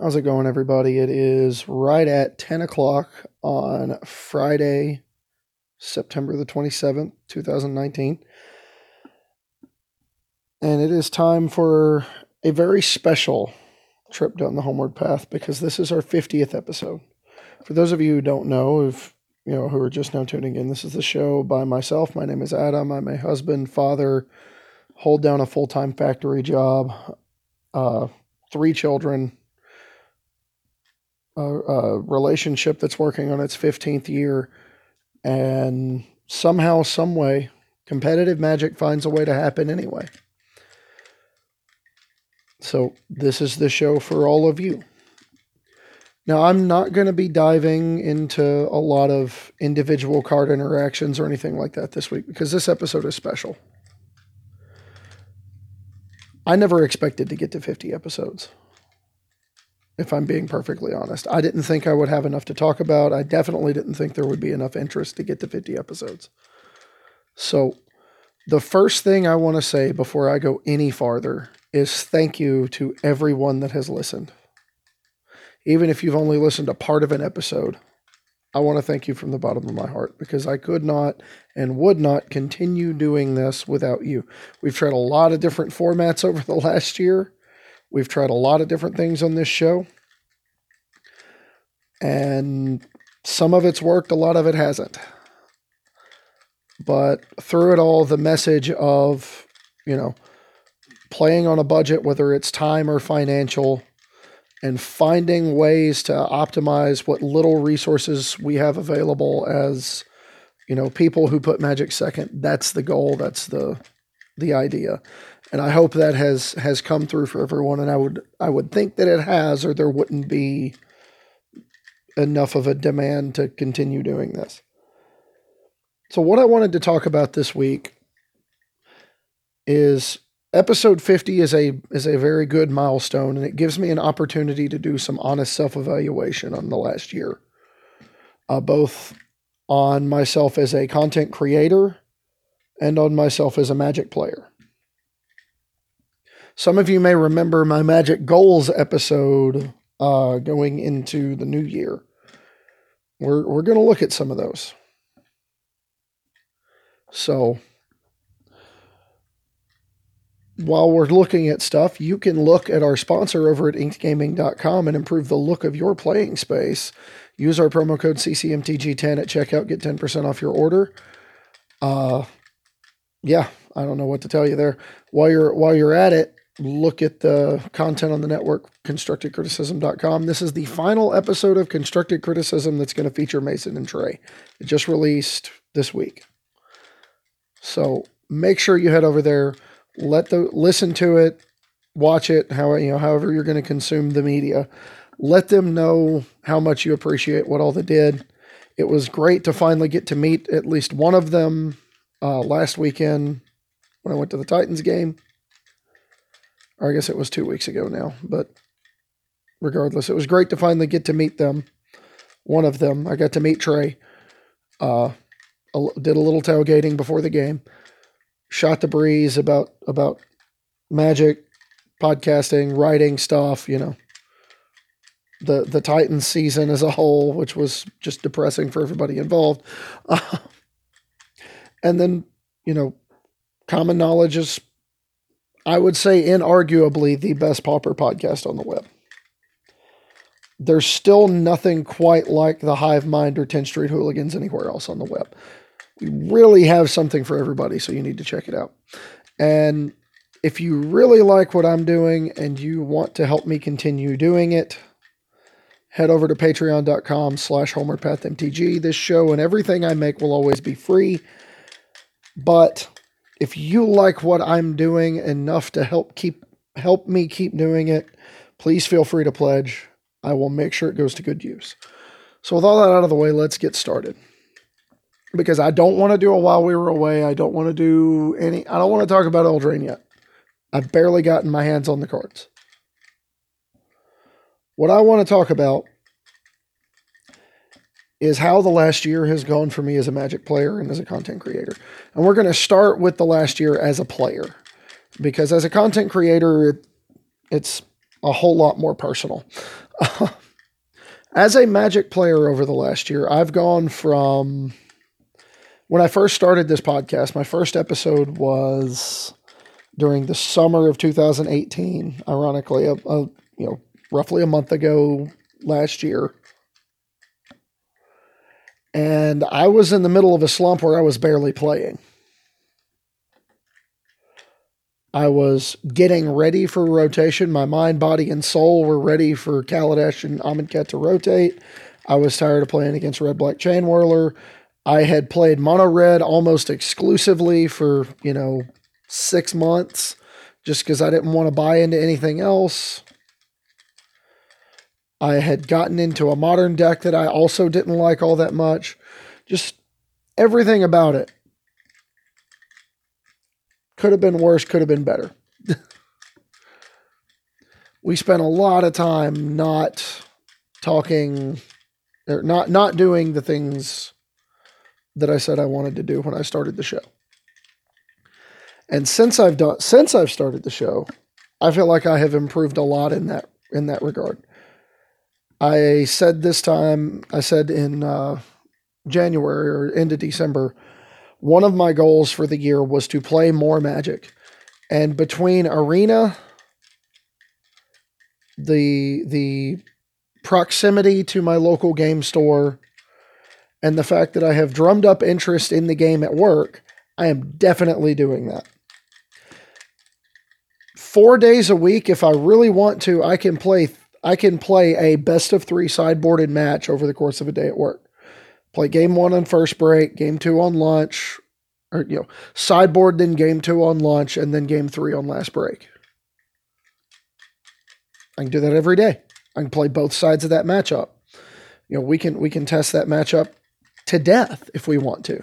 How's it going, everybody? It is right at 10 o'clock on Friday, September the 27th, 2019. And it is time for a very special trip down the homeward path because this is our 50th episode. For those of you who don't know, if you know who are just now tuning in, this is the show by myself. My name is Adam. I'm a husband, father, hold down a full-time factory job, uh, three children, a, a relationship that's working on its 15th year. And somehow some way competitive magic finds a way to happen anyway. So this is the show for all of you. Now i'm not going to be diving into a lot of individual card interactions or anything like that this week because this episode is special. I never expected to get to 50 episodes if I'm being perfectly honest. I didn't think I would have enough to talk about. I definitely didn't think there would be enough interest to get to 50 episodes. So, the first thing I want to say before I go any farther is thank you to everyone that has listened. Even if you've only listened to part of an episode, I want to thank you from the bottom of my heart because I could not and would not continue doing this without you. We've tried a lot of different formats over the last year We've tried a lot of different things on this show, and some of it's worked, a lot of it hasn't. But through it all, the message of, you know, playing on a budget, whether it's time or financial, and finding ways to optimize what little resources we have available as, you know, people who put magic second. That's the goal. That's the the idea and I hope that has has come through for everyone. And I would I would think that it has, or there wouldn't be enough of a demand to continue doing this. So what I wanted to talk about this week is episode 50 is a is a very good milestone and it gives me an opportunity to do some honest self-evaluation on the last year uh, both on myself as a content creator and on myself as a magic player some of you may remember my Magic Goals episode uh, going into the new year. We're, we're going to look at some of those. So, while we're looking at stuff, you can look at our sponsor over at inkedgaming.com and improve the look of your playing space. Use our promo code CCMTG10 at checkout, get 10% off your order. Uh, yeah, I don't know what to tell you there. While you're while you're at it, look at the content on the network, constructedcriticism.com. This is the final episode of Constructed Criticism that's going to feature Mason and Trey. It just released this week. So make sure you head over there, let the listen to it, watch it, how you know, however you're going to consume the media. Let them know how much you appreciate what all they did. It was great to finally get to meet at least one of them uh, last weekend when I went to the Titans game or I guess it was two weeks ago now. But regardless, it was great to finally get to meet them. One of them, I got to meet Trey. Uh, did a little tailgating before the game. Shot the breeze about about magic, podcasting, writing stuff. You know, the the Titans season as a whole, which was just depressing for everybody involved. Uh, and then you know, common knowledge is I would say inarguably the best popper podcast on the web. There's still nothing quite like the Hive Mind or 10th Street Hooligans anywhere else on the web. We really have something for everybody, so you need to check it out. And if you really like what I'm doing and you want to help me continue doing it, head over to patreon.com slash homewardpathmtg. This show and everything I make will always be free. But if you like what I'm doing enough to help keep help me keep doing it, please feel free to pledge. I will make sure it goes to good use. So with all that out of the way, let's get started. Because I don't want to do a while we were away. I don't want to do any I don't want to talk about Eldraine yet. I've barely gotten my hands on the cards. What I want to talk about is how the last year has gone for me as a Magic player and as a content creator. And we're going to start with the last year as a player because as a content creator, it, it's a whole lot more personal. as a Magic player over the last year, I've gone from when I first started this podcast, my first episode was during the summer of 2018, ironically, a, a, you know, roughly a month ago last year. And I was in the middle of a slump where I was barely playing. I was getting ready for rotation. My mind, body, and soul were ready for Kaladesh and Amonkhet to rotate. I was tired of playing against Red Black Chain Whirler. I had played Mono Red almost exclusively for, you know, six months just because I didn't want to buy into anything else. I had gotten into a modern deck that I also didn't like all that much. Just everything about it could have been worse, could have been better. we spent a lot of time not talking or not not doing the things that I said I wanted to do when I started the show. And since I've done since I've started the show, I feel like I have improved a lot in that in that regard. I said this time, I said in uh, January or into December, one of my goals for the year was to play more Magic. And between Arena, the the proximity to my local game store, and the fact that I have drummed up interest in the game at work, I am definitely doing that four days a week, if I really want to, I can play. I can play a best of three sideboarded match over the course of a day at work. Play game one on first break, game two on lunch, or you know, sideboard then game two on lunch, and then game three on last break. I can do that every day. I can play both sides of that matchup. You know, we can we can test that matchup to death if we want to.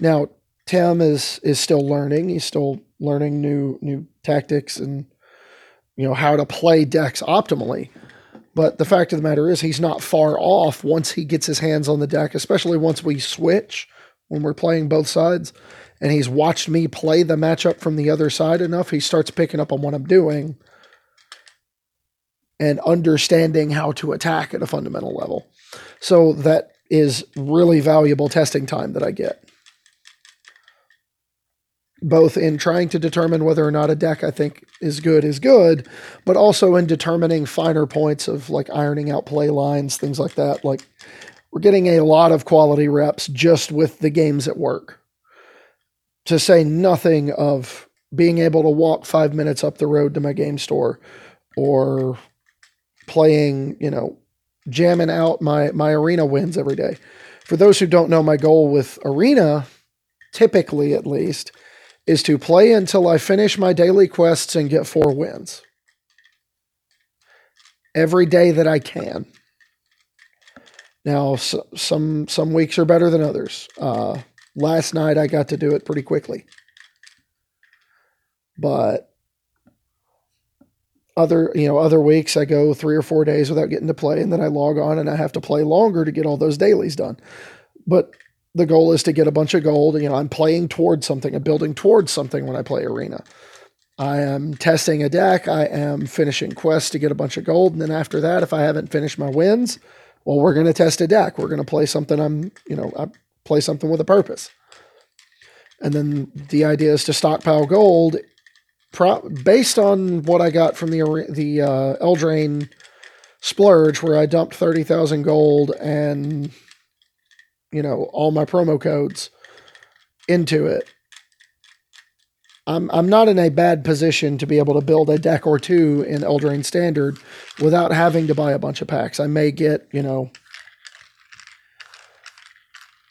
Now, Tim is is still learning. He's still learning new new tactics and you know how to play decks optimally. But the fact of the matter is, he's not far off once he gets his hands on the deck, especially once we switch when we're playing both sides. And he's watched me play the matchup from the other side enough, he starts picking up on what I'm doing and understanding how to attack at a fundamental level. So that is really valuable testing time that I get both in trying to determine whether or not a deck I think is good is good, but also in determining finer points of like ironing out play lines, things like that. Like we're getting a lot of quality reps just with the games at work. To say nothing of being able to walk five minutes up the road to my game store or playing, you know, jamming out my my arena wins every day. For those who don't know my goal with arena, typically at least, is to play until I finish my daily quests and get four wins. Every day that I can. Now, so, some some weeks are better than others. Uh, last night I got to do it pretty quickly, but other you know other weeks I go three or four days without getting to play, and then I log on and I have to play longer to get all those dailies done. But the goal is to get a bunch of gold. You know, I'm playing towards something, I'm building towards something when I play arena. I am testing a deck. I am finishing quests to get a bunch of gold. And then after that, if I haven't finished my wins, well, we're going to test a deck. We're going to play something I'm, you know, I play something with a purpose. And then the idea is to stockpile gold pro- based on what I got from the, the uh, splurge, where I dumped 30,000 gold and you know, all my promo codes into it. I'm I'm not in a bad position to be able to build a deck or two in Eldraine Standard without having to buy a bunch of packs. I may get, you know,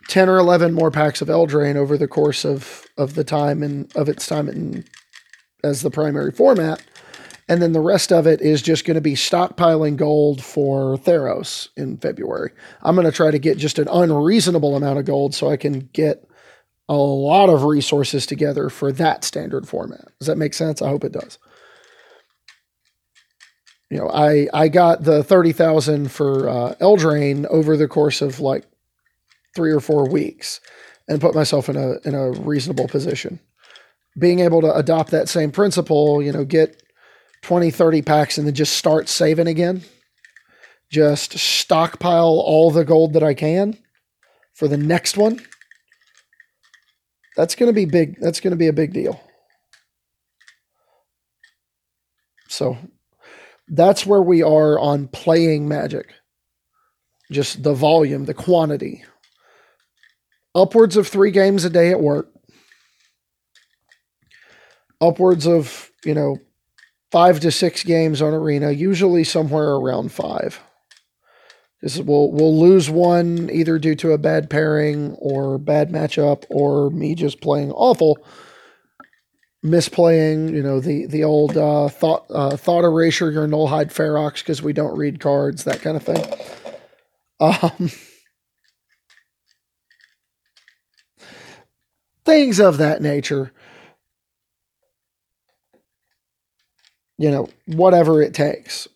10 or 11 more packs of Eldraine over the course of of the time and of its time in as the primary format. And then the rest of it is just going to be stockpiling gold for Theros in February. I'm going to try to get just an unreasonable amount of gold so I can get a lot of resources together for that standard format. Does that make sense? I hope it does. You know, I I got the 30,000 for uh, over the course of like 3 or 4 weeks and put myself in a in a reasonable position. Being able to adopt that same principle, you know, get 20, 30 packs and then just start saving again. Just stockpile all the gold that I can for the next one. That's going to be big. That's going to be a big deal. So that's where we are on playing Magic. Just the volume, the quantity. Upwards of three games a day at work. Upwards of, you know, five to six games on Arena, usually somewhere around five. This is, we'll we'll lose one either due to a bad pairing or bad matchup or me just playing awful misplaying, you know, the the old uh, thought uh, thought erasure, your nullhide Ferox because we don't read cards, that kind of thing. Um, things of that nature. You know, whatever it takes.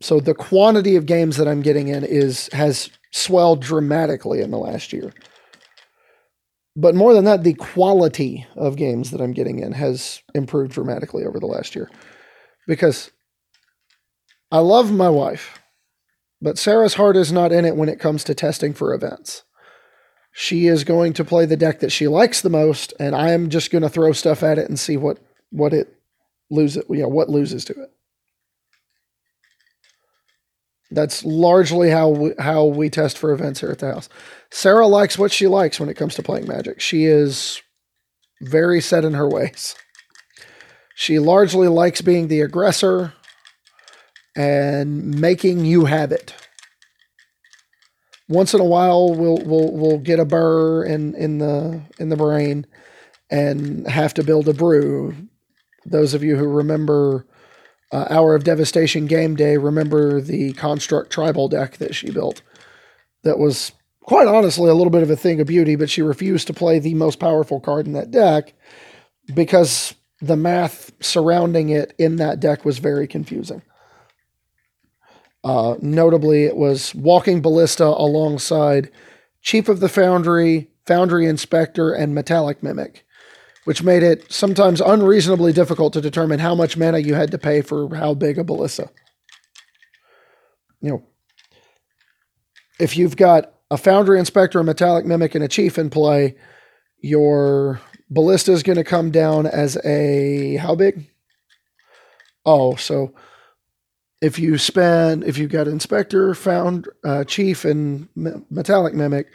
So the quantity of games that I'm getting in is has swelled dramatically in the last year but more than that, the quality of games that I'm getting in has improved dramatically over the last year. Because I love my wife, but Sarah's heart is not in it when it comes to testing for events. She is going to play the deck that she likes the most, and I am just going to throw stuff at it and see what what it loses, you know, what loses to it. That's largely how we, how we test for events here at the house. Sarah likes what she likes when it comes to playing Magic. She is very set in her ways. She largely likes being the aggressor and making you have it. Once in a while, we'll we'll we'll get a burr in in the in the brain and have to build a brew. Those of you who remember uh, Hour of Devastation game day, remember the Construct Tribal deck that she built. That was quite honestly a little bit of a thing of beauty, but she refused to play the most powerful card in that deck because the math surrounding it in that deck was very confusing. Uh, notably, it was Walking Ballista alongside Chief of the Foundry, Foundry Inspector, and Metallic Mimic, which made it sometimes unreasonably difficult to determine how much mana you had to pay for how big a ballista. You know, if you've got a Foundry Inspector, a Metallic Mimic, and a Chief in play, your Ballista is going to come down as a how big? Oh, so if you spend if you've got Inspector, Found uh, Chief, and Metallic Mimic,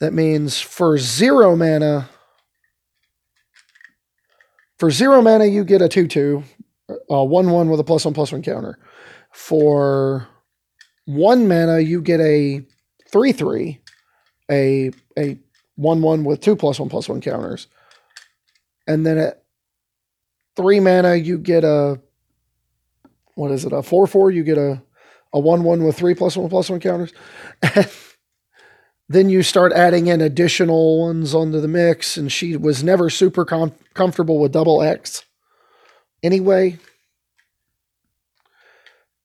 that means for zero mana. For zero mana, you get a two-two, uh, one-one with a plus one plus one counter. For one mana, you get a three three, a a one one with two plus one plus one counters, and then at three mana you get a what is it a four four you get a a one one with three plus one plus one counters. then you start adding in additional ones onto the mix, and she was never super com- comfortable with double X. Anyway,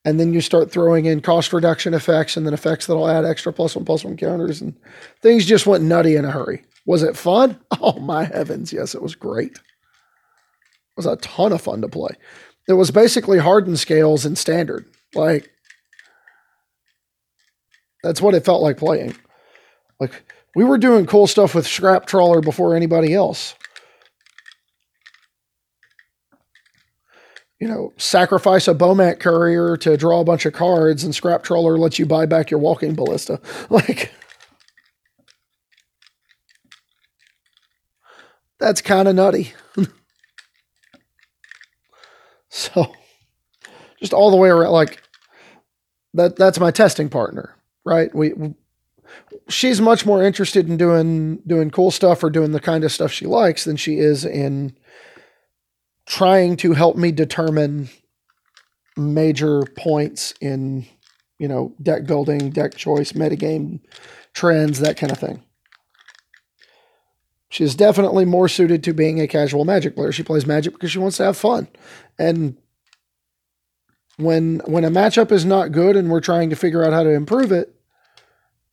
and then you start throwing in cost reduction effects and then effects that'll add extra plus one plus one counters and things just went nutty in a hurry. Was it fun? Oh my heavens, yes, it was great. It was a ton of fun to play. It was basically hardened scales and standard. Like that's what it felt like playing. Like we were doing cool stuff with Scrap Trawler before anybody else. you know, sacrifice a Bomat courier to draw a bunch of cards and Scrap Trawler lets you buy back your walking ballista. Like, that's kind of nutty. so, just all the way around, like, that that's my testing partner, right? We, she's much more interested in doing doing cool stuff or doing the kind of stuff she likes than she is in trying to help me determine major points in, you know, deck building, deck choice, metagame trends, that kind of thing. She's definitely more suited to being a casual magic player. She plays magic because she wants to have fun. And when when a matchup is not good and we're trying to figure out how to improve it,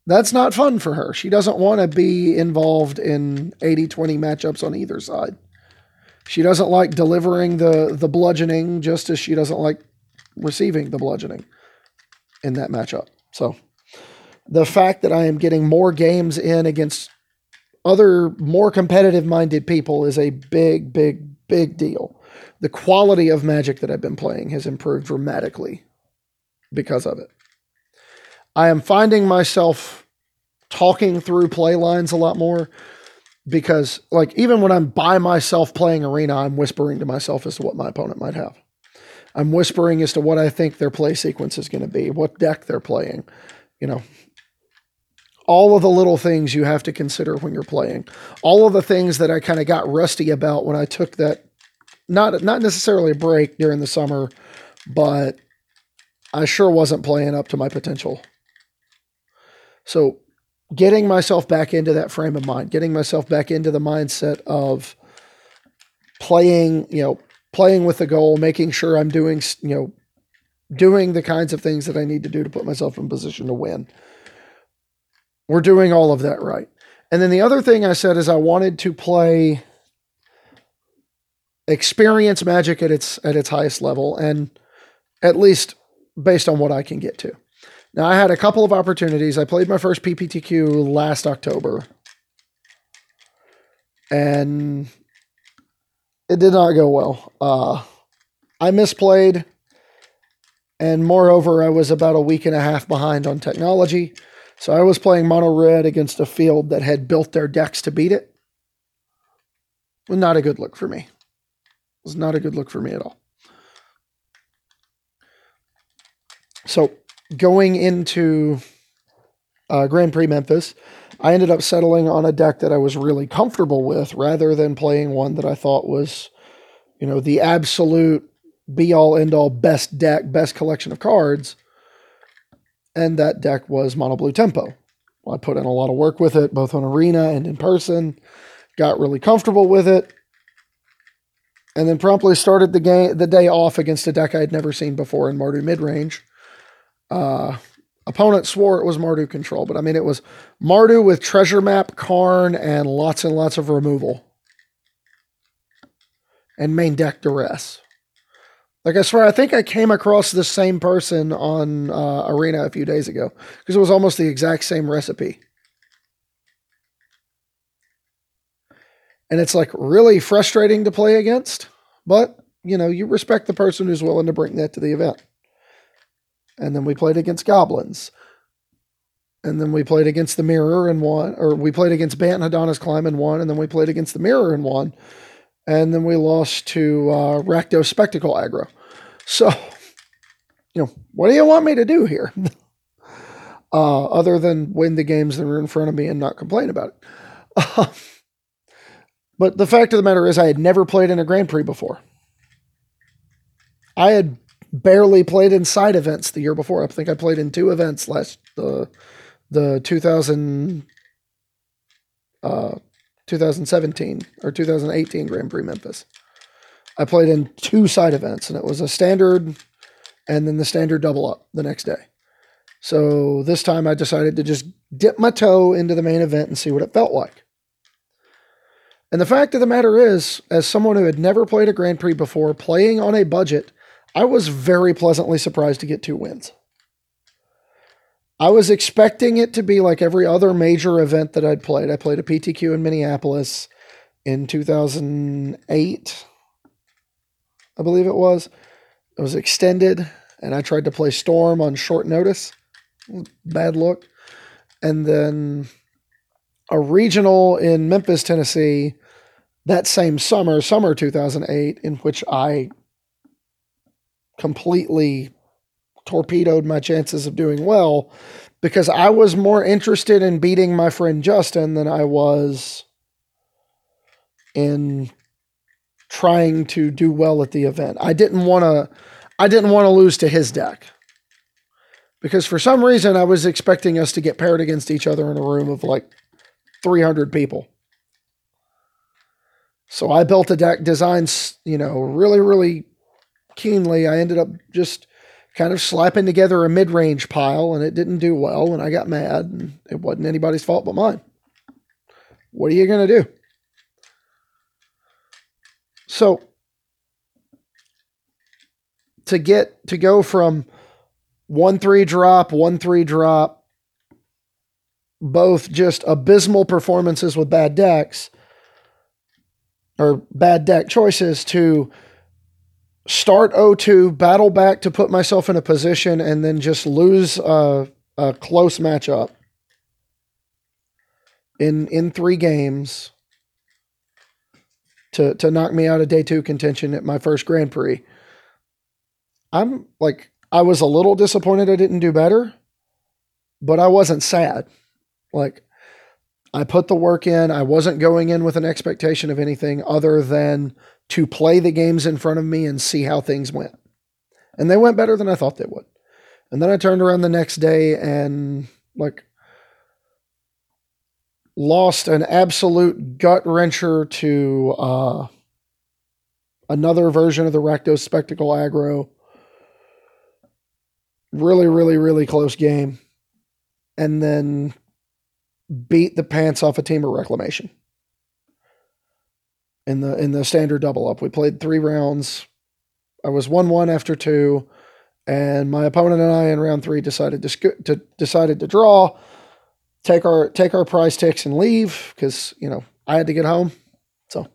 that's not fun for her. She doesn't want to be involved in 80-20 matchups on either side. She doesn't like delivering the the bludgeoning just as she doesn't like receiving the bludgeoning in that matchup. So the fact that I am getting more games in against other more competitive minded people is a big, big, big deal. The quality of magic that I've been playing has improved dramatically because of it. I am finding myself talking through play lines a lot more because, like, even when I'm by myself playing Arena, I'm whispering to myself as to what my opponent might have. I'm whispering as to what I think their play sequence is going to be, what deck they're playing, you know, all of the little things you have to consider when you're playing. All of the things that I kind of got rusty about when I took that not not necessarily a break during the summer, but I sure wasn't playing up to my potential. So, getting myself back into that frame of mind, getting myself back into the mindset of playing, you know, playing with the goal, making sure I'm doing, you know, doing the kinds of things that I need to do to put myself in position to win. We're doing all of that right. And then the other thing I said is I wanted to play experience magic at its at its highest level and at least based on what I can get to. Now I had a couple of opportunities. I played my first PPTQ last October. And it did not go well. Uh, I misplayed, and moreover, I was about a week and a half behind on technology. So I was playing mono red against a field that had built their decks to beat it. Well, not a good look for me. It was not a good look for me at all. So going into uh, Grand Prix Memphis, I ended up settling on a deck that I was really comfortable with rather than playing one that I thought was, you know, the absolute be all end all best deck, best collection of cards. And that deck was Mono Blue Tempo. I put in a lot of work with it, both on arena and in person. Got really comfortable with it, and then promptly started the game the day off against a deck I had never seen before in Mardu midrange. Uh, opponent swore it was Mardu control, but I mean it was Mardu with treasure map, Karn, and lots and lots of removal. And main deck duress. Like I swear, I think I came across the same person on uh, Arena a few days ago because it was almost the exact same recipe. And it's like really frustrating to play against, but you know, you respect the person who's willing to bring that to the event and then we played against goblins. And then we played against the mirror and won, or we played against Bant and Hadana's Climb and won, and then we played against the mirror and won. And then we lost to uh, Rakdos Spectacle aggro. So, you know, what do you want me to do here? uh, other than win the games that are in front of me and not complain about it. but the fact of the matter is, I had never played in a Grand Prix before. I had barely played in side events the year before. I think I played in two events last the the 2000 uh 2017 or 2018 Grand Prix Memphis. I played in two side events and it was a standard and then the standard double up the next day. So this time I decided to just dip my toe into the main event and see what it felt like. And the fact of the matter is, as someone who had never played a Grand Prix before, playing on a budget I was very pleasantly surprised to get two wins. I was expecting it to be like every other major event that I'd played. I played a PTQ in Minneapolis in 2008, I believe it was. It was extended, and I tried to play Storm on short notice. Bad look. And then a regional in Memphis, Tennessee, that same summer, summer 2008, in which I completely torpedoed my chances of doing well because I was more interested in beating my friend Justin than I was in trying to do well at the event. I didn't want to I didn't want to lose to his deck. Because for some reason I was expecting us to get paired against each other in a room of like 300 people. So I built a deck designed, you know, really really keenly, I ended up just kind of slapping together a mid range pile and it didn't do well. And I got mad and it wasn't anybody's fault but mine. What are you going to do? So to get to go from one three drop, one three drop, both just abysmal performances with bad decks or bad deck choices to start 0-2, battle back to put myself in a position, and then just lose a, a close matchup in in three games to to knock me out of day two contention at my first Grand Prix. I'm like I was a little disappointed I didn't do better, but I wasn't sad. Like I put the work in. I wasn't going in with an expectation of anything other than to play the games in front of me and see how things went. And they went better than I thought they would. And then I turned around the next day and like lost an absolute gut wrencher to uh, another version of the Rakdos Spectacle aggro. Really, really, really close game. And then beat the pants off a Temur Reclamation in the in the standard double up. We played three rounds. I was one one after two, and my opponent and I in round three decided to, sc- to decided to draw, take our take our prize ticks and leave because you know I had to get home. So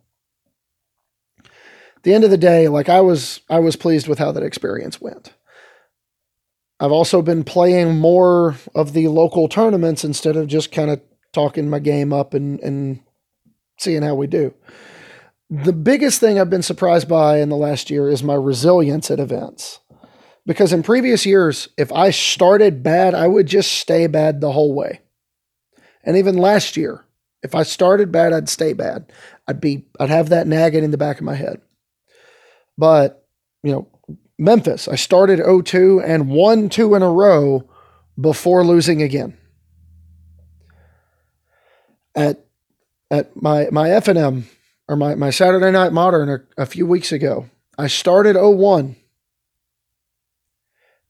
the end of the day, like I was I was pleased with how that experience went. I've also been playing more of the local tournaments instead of just kind of talking my game up and, and seeing how we do. The biggest thing I've been surprised by in the last year is my resilience at events. Because in previous years, if I started bad, I would just stay bad the whole way. And even last year, if I started bad, I'd stay bad. I'd be I'd have that nagging in the back of my head. But, you know, Memphis, I started 0-2 and won two in a row before losing again. At at my my FNM or my, my Saturday Night Modern a, a few weeks ago, I started 0 1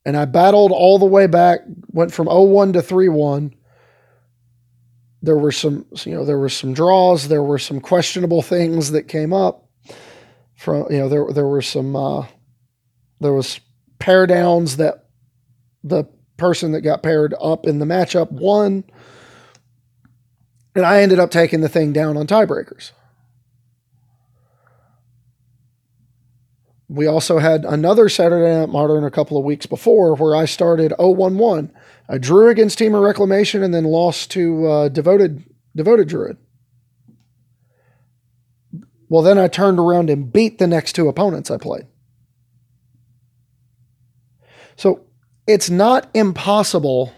and I battled all the way back, went from 0 1 to 3-1. There were some, you know, there were some draws, there were some questionable things that came up from, you know, there there were some uh, there was pair downs that the person that got paired up in the matchup won. And I ended up taking the thing down on tiebreakers. We also had another Saturday Night Modern a couple of weeks before where I started 0-1-1. I drew against Temur Reclamation and then lost to uh, Devoted Devoted Druid. Well, then I turned around and beat the next two opponents I played. So it's not impossible.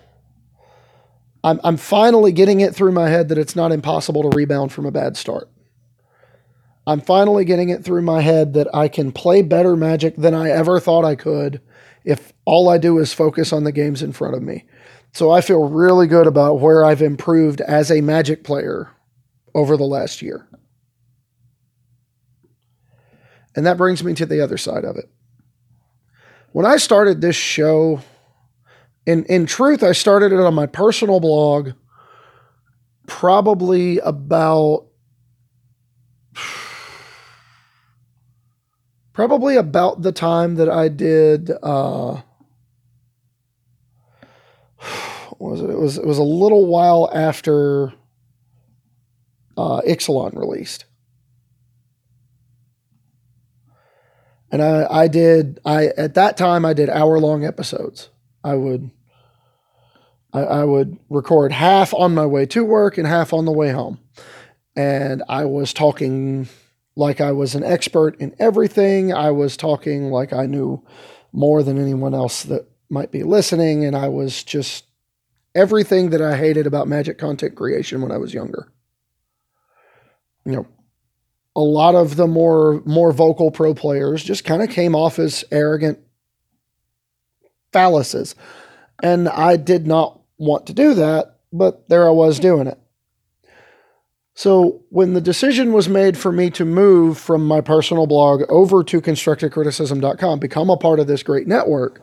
I'm, I'm finally getting it through my head that it's not impossible to rebound from a bad start. I'm finally getting it through my head that I can play better magic than I ever thought I could if all I do is focus on the games in front of me. So I feel really good about where I've improved as a magic player over the last year. And that brings me to the other side of it when I started this show, in in truth, I started it on my personal blog probably about probably about the time that I did uh was it? It was it was a little while after uh Ixalan released. And I, I did I at that time I did hour long episodes. I would I, I would record half on my way to work and half on the way home. And I was talking like I was an expert in everything. I was talking like I knew more than anyone else that might be listening. And I was just everything that I hated about magic content creation when I was younger. You know, a lot of the more more vocal pro players just kind of came off as arrogant phalluses. And I did not want to do that, but there I was doing it. So when the decision was made for me to move from my personal blog over to constructedcriticism.com, become a part of this great network,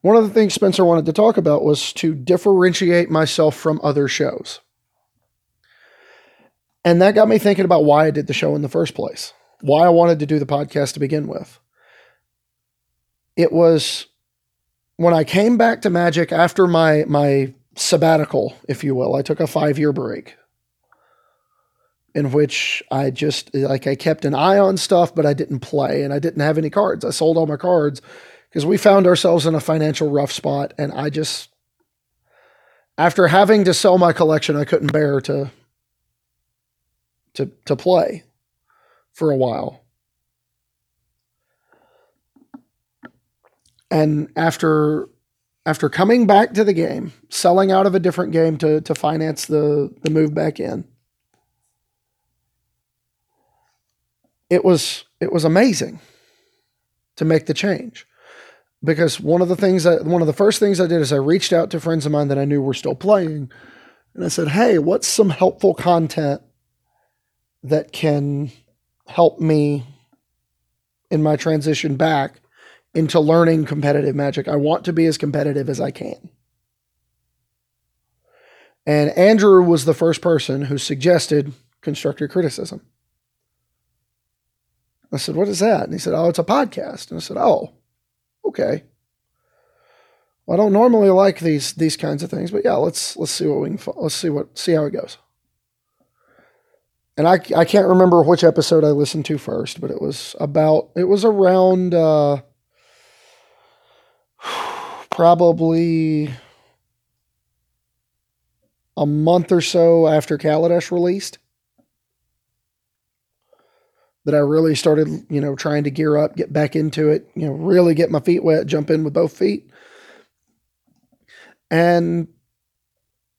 one of the things Spencer wanted to talk about was to differentiate myself from other shows. And that got me thinking about why I did the show in the first place. why I wanted to do the podcast to begin with. It was when I came back to Magic after my my sabbatical, if you will. I took a 5-year break in which I just like I kept an eye on stuff but I didn't play and I didn't have any cards. I sold all my cards because we found ourselves in a financial rough spot and I just after having to sell my collection I couldn't bear to to to play for a while. And after after coming back to the game, selling out of a different game to to finance the the move back in. It was it was amazing to make the change. Because one of the things that one of the first things I did is I reached out to friends of mine that I knew were still playing and I said, "Hey, what's some helpful content that can help me in my transition back into learning competitive magic. I want to be as competitive as I can. And Andrew was the first person who suggested constructive criticism. I said, "What is that?" And he said, "Oh, it's a podcast." And I said, "Oh, okay." Well, I don't normally like these these kinds of things, but yeah, let's let's see what we can let's see what see how it goes and I, I can't remember which episode I listened to first, but it was about it was around uh, probably a month or so after Kaladesh released that I really started, you know, trying to gear up, get back into it, you know, really get my feet wet, jump in with both feet. And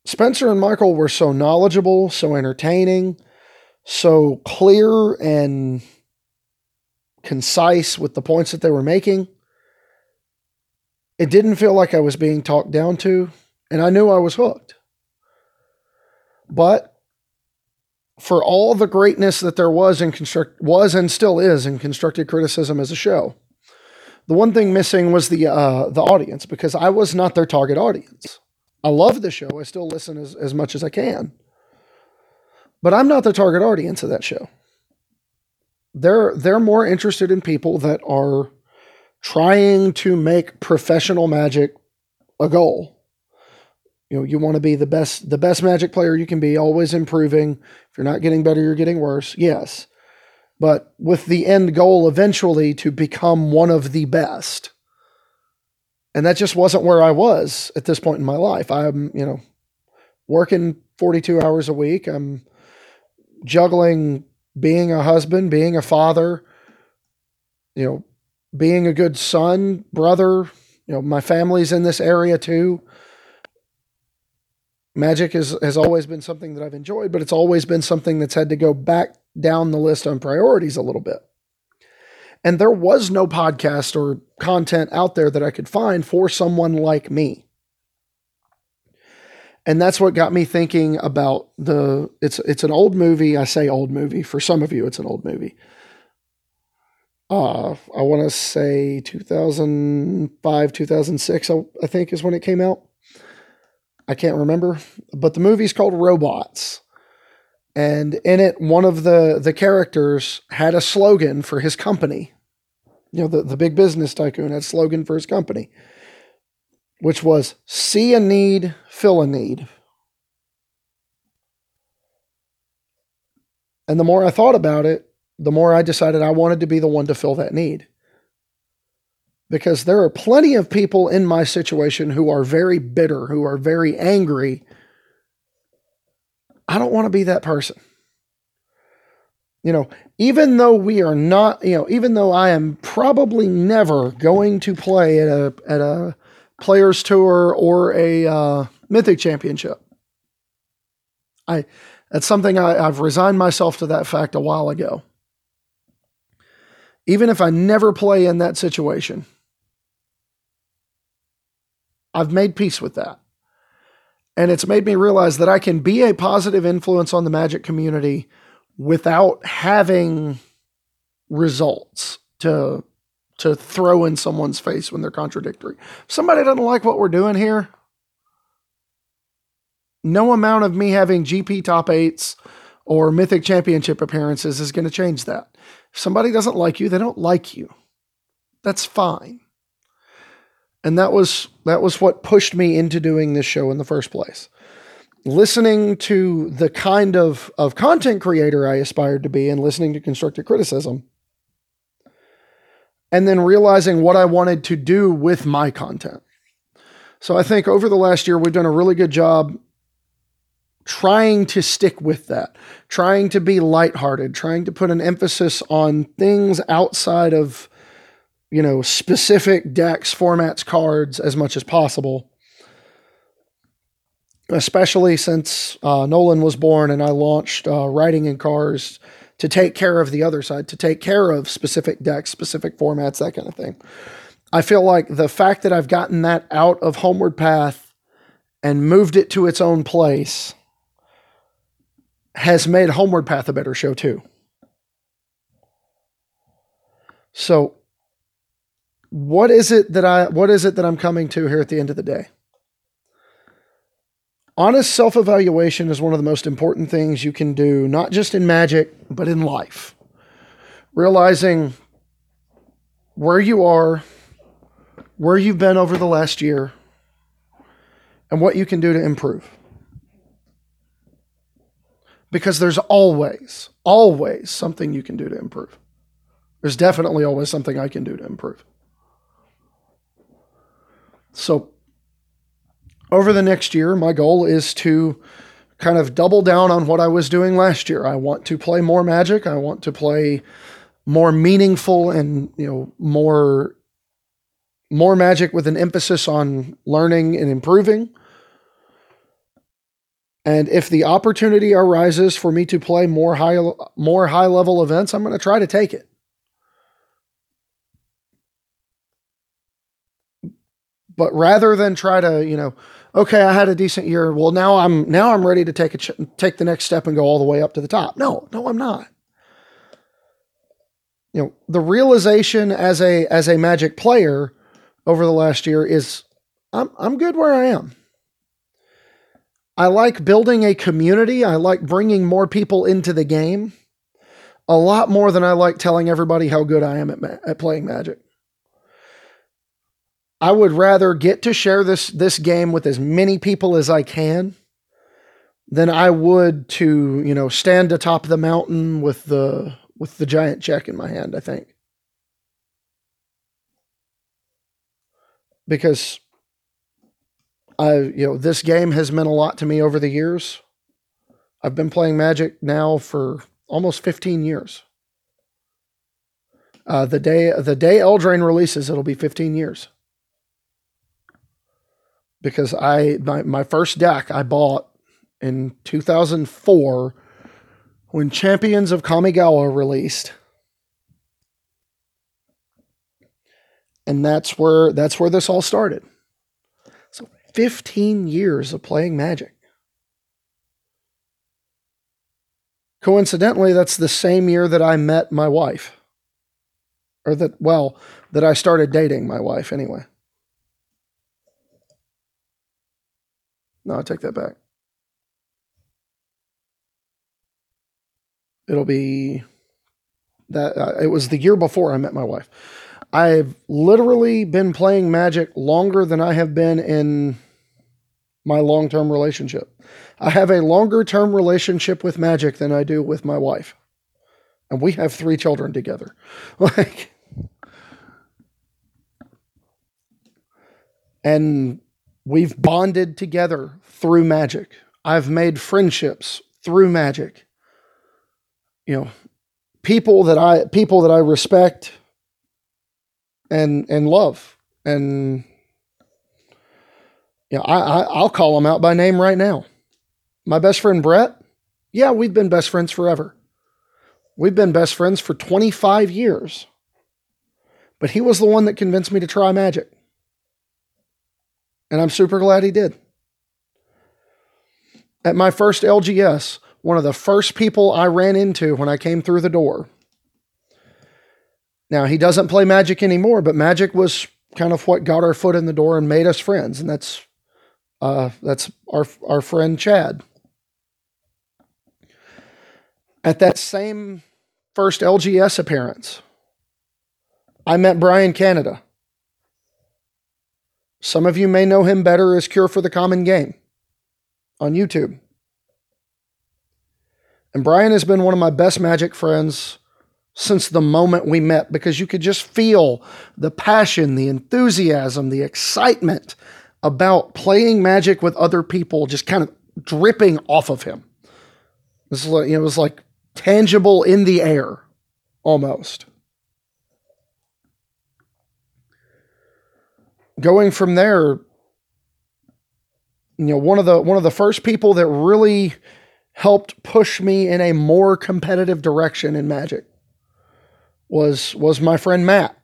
Spencer and Michael were so knowledgeable, so entertaining so clear and concise with the points that they were making. It didn't feel like I was being talked down to, and I knew I was hooked. But for all the greatness that there was in construct was and still is in constructive criticism as a show, the one thing missing was the uh, the audience because I was not their target audience. I love the show. I still listen as, as much as I can. But I'm not the target audience of that show. They're they're more interested in people that are trying to make professional magic a goal. You know, you want to be the best the best magic player you can be, always improving. If you're not getting better, you're getting worse. Yes. But with the end goal eventually to become one of the best. And that just wasn't where I was at this point in my life. I'm, you know, working 42 hours a week. I'm juggling being a husband, being a father, you know, being a good son, brother, you know, my family's in this area too. Magic has, has always been something that I've enjoyed, but it's always been something that's had to go back down the list on priorities a little bit. And there was no podcast or content out there that I could find for someone like me and that's what got me thinking about the it's it's an old movie. I say old movie. For some of you it's an old movie. Uh i want to say 2005 2006 I, I think is when it came out. I can't remember. But the movie's called robots. And in it one of the the characters had a slogan for his company. You know the, the big business tycoon had a slogan for his company which was see a need, fill a need. And the more I thought about it, the more I decided I wanted to be the one to fill that need. Because there are plenty of people in my situation who are very bitter, who are very angry. I don't want to be that person. You know, even though we are not, you know, even though I am probably never going to play at a at a Players Tour or a uh, Mythic Championship. I that's something I, I've resigned myself to that fact a while ago. Even if I never play in that situation, I've made peace with that. And it's made me realize that I can be a positive influence on the magic community without having results to to throw in someone's face when they're contradictory. If somebody doesn't like what we're doing here, no amount of me having GP top eights or Mythic Championship appearances is going to change that. If somebody doesn't like you, they don't like you. That's fine. And that was that was what pushed me into doing this show in the first place. Listening to the kind of, of content creator I aspired to be and listening to constructive criticism. And then realizing what I wanted to do with my content. So I think over the last year, we've done a really good job trying to stick with that, trying to be lighthearted, trying to put an emphasis on things outside of you know, specific decks, formats, cards as much as possible. Especially since uh, Nolan was born and I launched uh, Riding in Cars to take care of the other side, to take care of specific decks, specific formats, that kind of thing. I feel like the fact that I've gotten that out of Homeward Path and moved it to its own place has made Homeward Path a better show too. So what is it that I what is it that I'm coming to here at the end of the day? Honest self-evaluation is one of the most important things you can do, not just in magic, but in life. Realizing where you are, where you've been over the last year, and what you can do to improve. Because there's always, always something you can do to improve. There's definitely always something I can do to improve. So, over the next year, my goal is to kind of double down on what I was doing last year. I want to play more Magic. I want to play more meaningful and you know more more Magic with an emphasis on learning and improving. And if the opportunity arises for me to play more high more high level events, I'm going to try to take it. but rather than try to you know okay i had a decent year. Well now i'm now i'm ready to take a ch- take the next step and go all the way up to the top. No no i'm not. You know the realization as a as a magic player over the last year is i'm i'm good where i am i like building a community i like bringing more people into the game a lot more than i like telling everybody how good i am at, ma- at playing magic I would rather get to share this this game with as many people as I can than I would to, you know, stand atop the mountain with the with the giant check in my hand, I think. Because I, you know, this game has meant a lot to me over the years. I've been playing Magic now for almost 15 years. Uh, the day the day Eldraine releases, it'll be 15 years because I my, my first deck I bought in 2004 when Champions of Kamigawa released. And that's where that's where this all started. So 15 years of playing Magic. Coincidentally, that's the same year that I met my wife. Or that well, that I started dating my wife anyway. No, I take that back. It'll be that uh, it was the year before I met my wife. I've literally been playing Magic longer than I have been in my long term relationship. I have a longer term relationship with Magic than I do with my wife. And we have three children together. Like, and We've bonded together through magic. I've made friendships through magic. You know, people that I people that I respect and and love and you know, I, I I'll call him out by name right now. My best friend Brett, yeah, we've been best friends forever. We've been best friends for 25 years. But he was the one that convinced me to try magic. And I'm super glad he did. At my first LGS, one of the first people I ran into when I came through the door. Now, he doesn't play Magic anymore, but Magic was kind of what got our foot in the door and made us friends. And that's uh, that's our our friend Chad. At that same first LGS appearance, I met Brian Canada. Some of you may know him better as Cure for the Common Game on YouTube. And Brian has been one of my best magic friends since the moment we met because you could just feel the passion, the enthusiasm, the excitement about playing magic with other people just kind of dripping off of him. Was like, it was like tangible in the air almost. Going from there, you know, one of the one of the first people that really helped push me in a more competitive direction in magic was was my friend Matt.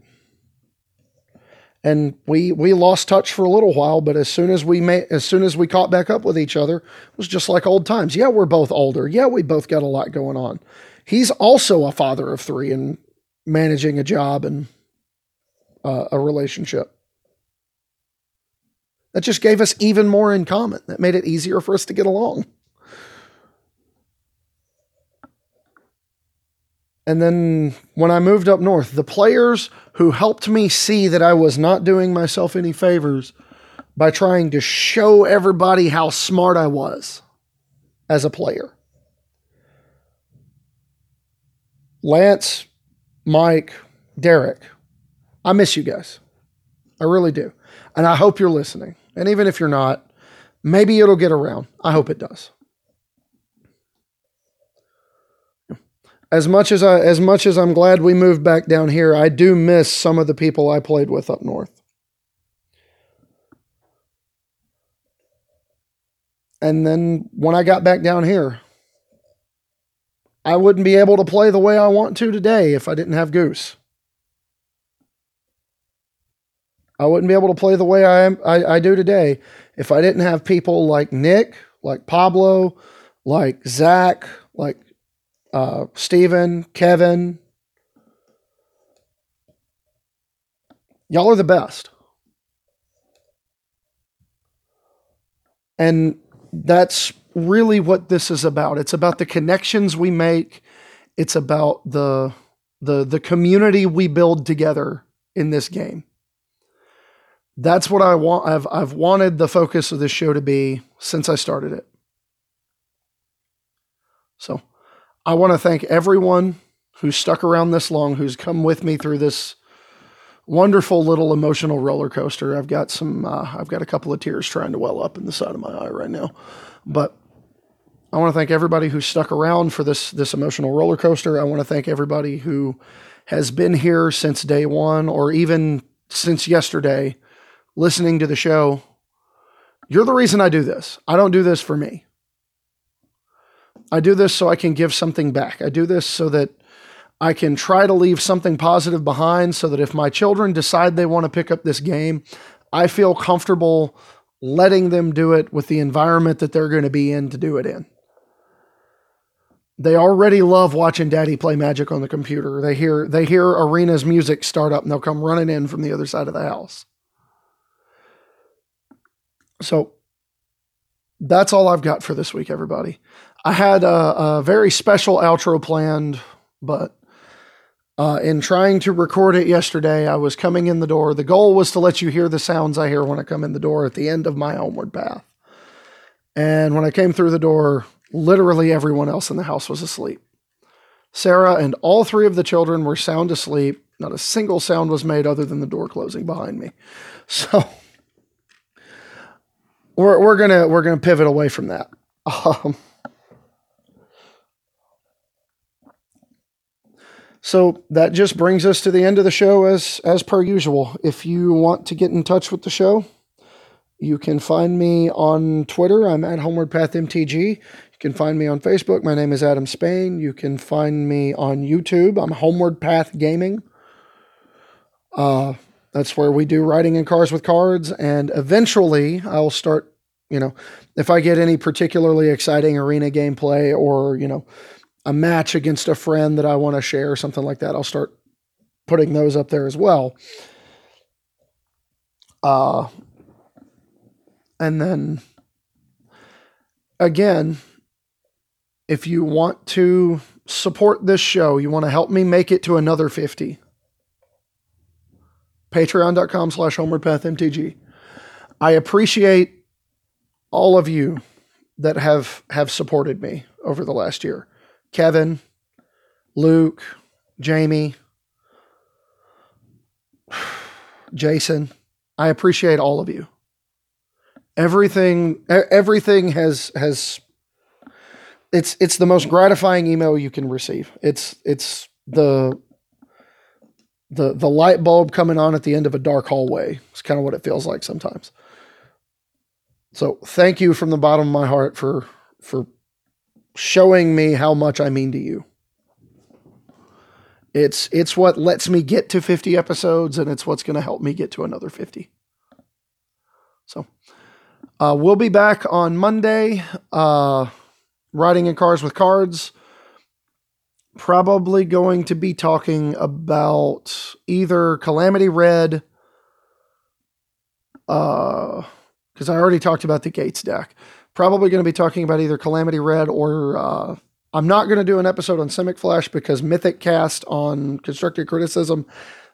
And we we lost touch for a little while, but as soon as we made as soon as we caught back up with each other, it was just like old times. Yeah, we're both older. Yeah, we both got a lot going on. He's also a father of three and managing a job and uh, a relationship. That just gave us even more in common. That made it easier for us to get along. And then when I moved up north, the players who helped me see that I was not doing myself any favors by trying to show everybody how smart I was as a player. Lance, Mike, Derek, I miss you guys. I really do. And I hope you're listening. And even if you're not, maybe it'll get around. I hope it does. As much as I as much as I'm glad we moved back down here, I do miss some of the people I played with up north. And then when I got back down here, I wouldn't be able to play the way I want to today if I didn't have Goose. I wouldn't be able to play the way I am I, I do today if I didn't have people like Nick, like Pablo, like Zach, like uh, Stephen, Kevin. Y'all are the best. And that's really what this is about. It's about the connections we make. It's about the the the community we build together in this game. That's what I want I've I've wanted the focus of this show to be since I started it. So I want to thank everyone who's stuck around this long, who's come with me through this wonderful little emotional roller coaster. I've got some, uh, I've got a couple of tears trying to well up in the side of my eye right now, but I want to thank everybody who stuck around for this this emotional roller coaster. I want to thank everybody who has been here since day one, or even since yesterday, listening to the show. You're the reason I do this. I don't do this for me. I do this so I can give something back. I do this so that I can try to leave something positive behind so that if my children decide they want to pick up this game, I feel comfortable letting them do it with the environment that they're going to be in to do it in. They already love watching daddy play magic on the computer. They hear they hear arena's music start up and they'll come running in from the other side of the house. So that's all I've got for this week, everybody. I had a, a very special outro planned, but uh, in trying to record it yesterday, I was coming in the door. The goal was to let you hear the sounds I hear when I come in the door at the end of my homeward path. And when I came through the door, literally everyone else in the house was asleep. Sarah and all three of the children were sound asleep. Not a single sound was made other than the door closing behind me. So we're, we're gonna we're gonna pivot away from that. Um, So that just brings us to the end of the show as as per usual. If you want to get in touch with the show, you can find me on Twitter. I'm at Homeward Path MTG. You can find me on Facebook. My name is Adam Spain. You can find me on YouTube. I'm Homeward Path Gaming. Uh, that's where we do riding in cars with cards, and eventually I'll start. You know, if I get any particularly exciting arena gameplay or you know a match against a friend that I want to share, or something like that, I'll start putting those up there as well. Uh, and then again, if you want to support this show, you want to help me make it to another 50, patreon.com slash homewardpathmtg. I appreciate all of you that have have supported me over the last year. Kevin, Luke, Jamie, Jason, I appreciate all of you. Everything everything has has it's it's the most gratifying email you can receive. It's it's the the the light bulb coming on at the end of a dark hallway. It's kind of what it feels like sometimes. So thank you from the bottom of my heart for for showing me how much I mean to you. It's it's what lets me get to 50 episodes and it's what's going to help me get to another 50. So uh, we'll be back on Monday. Uh, riding in cars with cards. Probably going to be talking about either Calamity Red, uh, because I already talked about the Gates deck. Probably going to be talking about either Calamity Red or uh, I'm not going to do an episode on Simic Flash because Mythic Cast on Constructed Criticism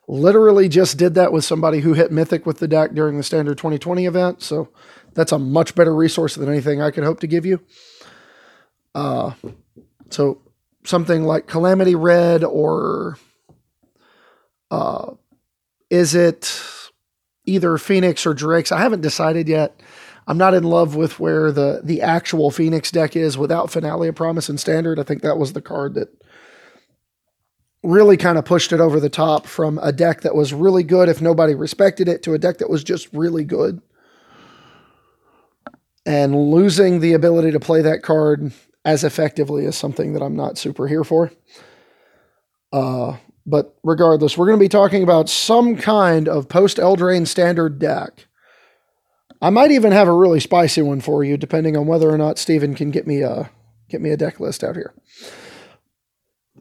literally just did that with somebody who hit Mythic with the deck during the Standard 2020 event. So that's a much better resource than anything I could hope to give you. Uh, so something like Calamity Red or uh, is it either Phoenix or Drakes? I haven't decided yet. I'm not in love with where the the actual Phoenix deck is without Finale of Promise and Standard. I think that was the card that really kind of pushed it over the top from a deck that was really good if nobody respected it to a deck that was just really good. And losing the ability to play that card as effectively is something that I'm not super here for. Uh, but regardless, we're going to be talking about some kind of post Eldraine standard deck. I might even have a really spicy one for you, depending on whether or not Steven can get me a get me a deck list out here.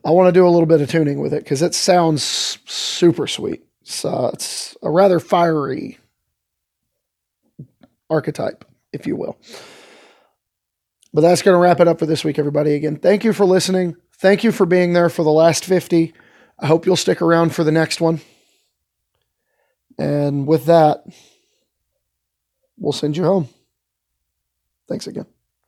I want to do a little bit of tuning with it because it sounds super sweet. So it's a rather fiery archetype, if you will. But that's going to wrap it up for this week, everybody. Again, thank you for listening. Thank you for being there for the last 50. I hope you'll stick around for the next one. And with that, we'll send you home. Thanks again.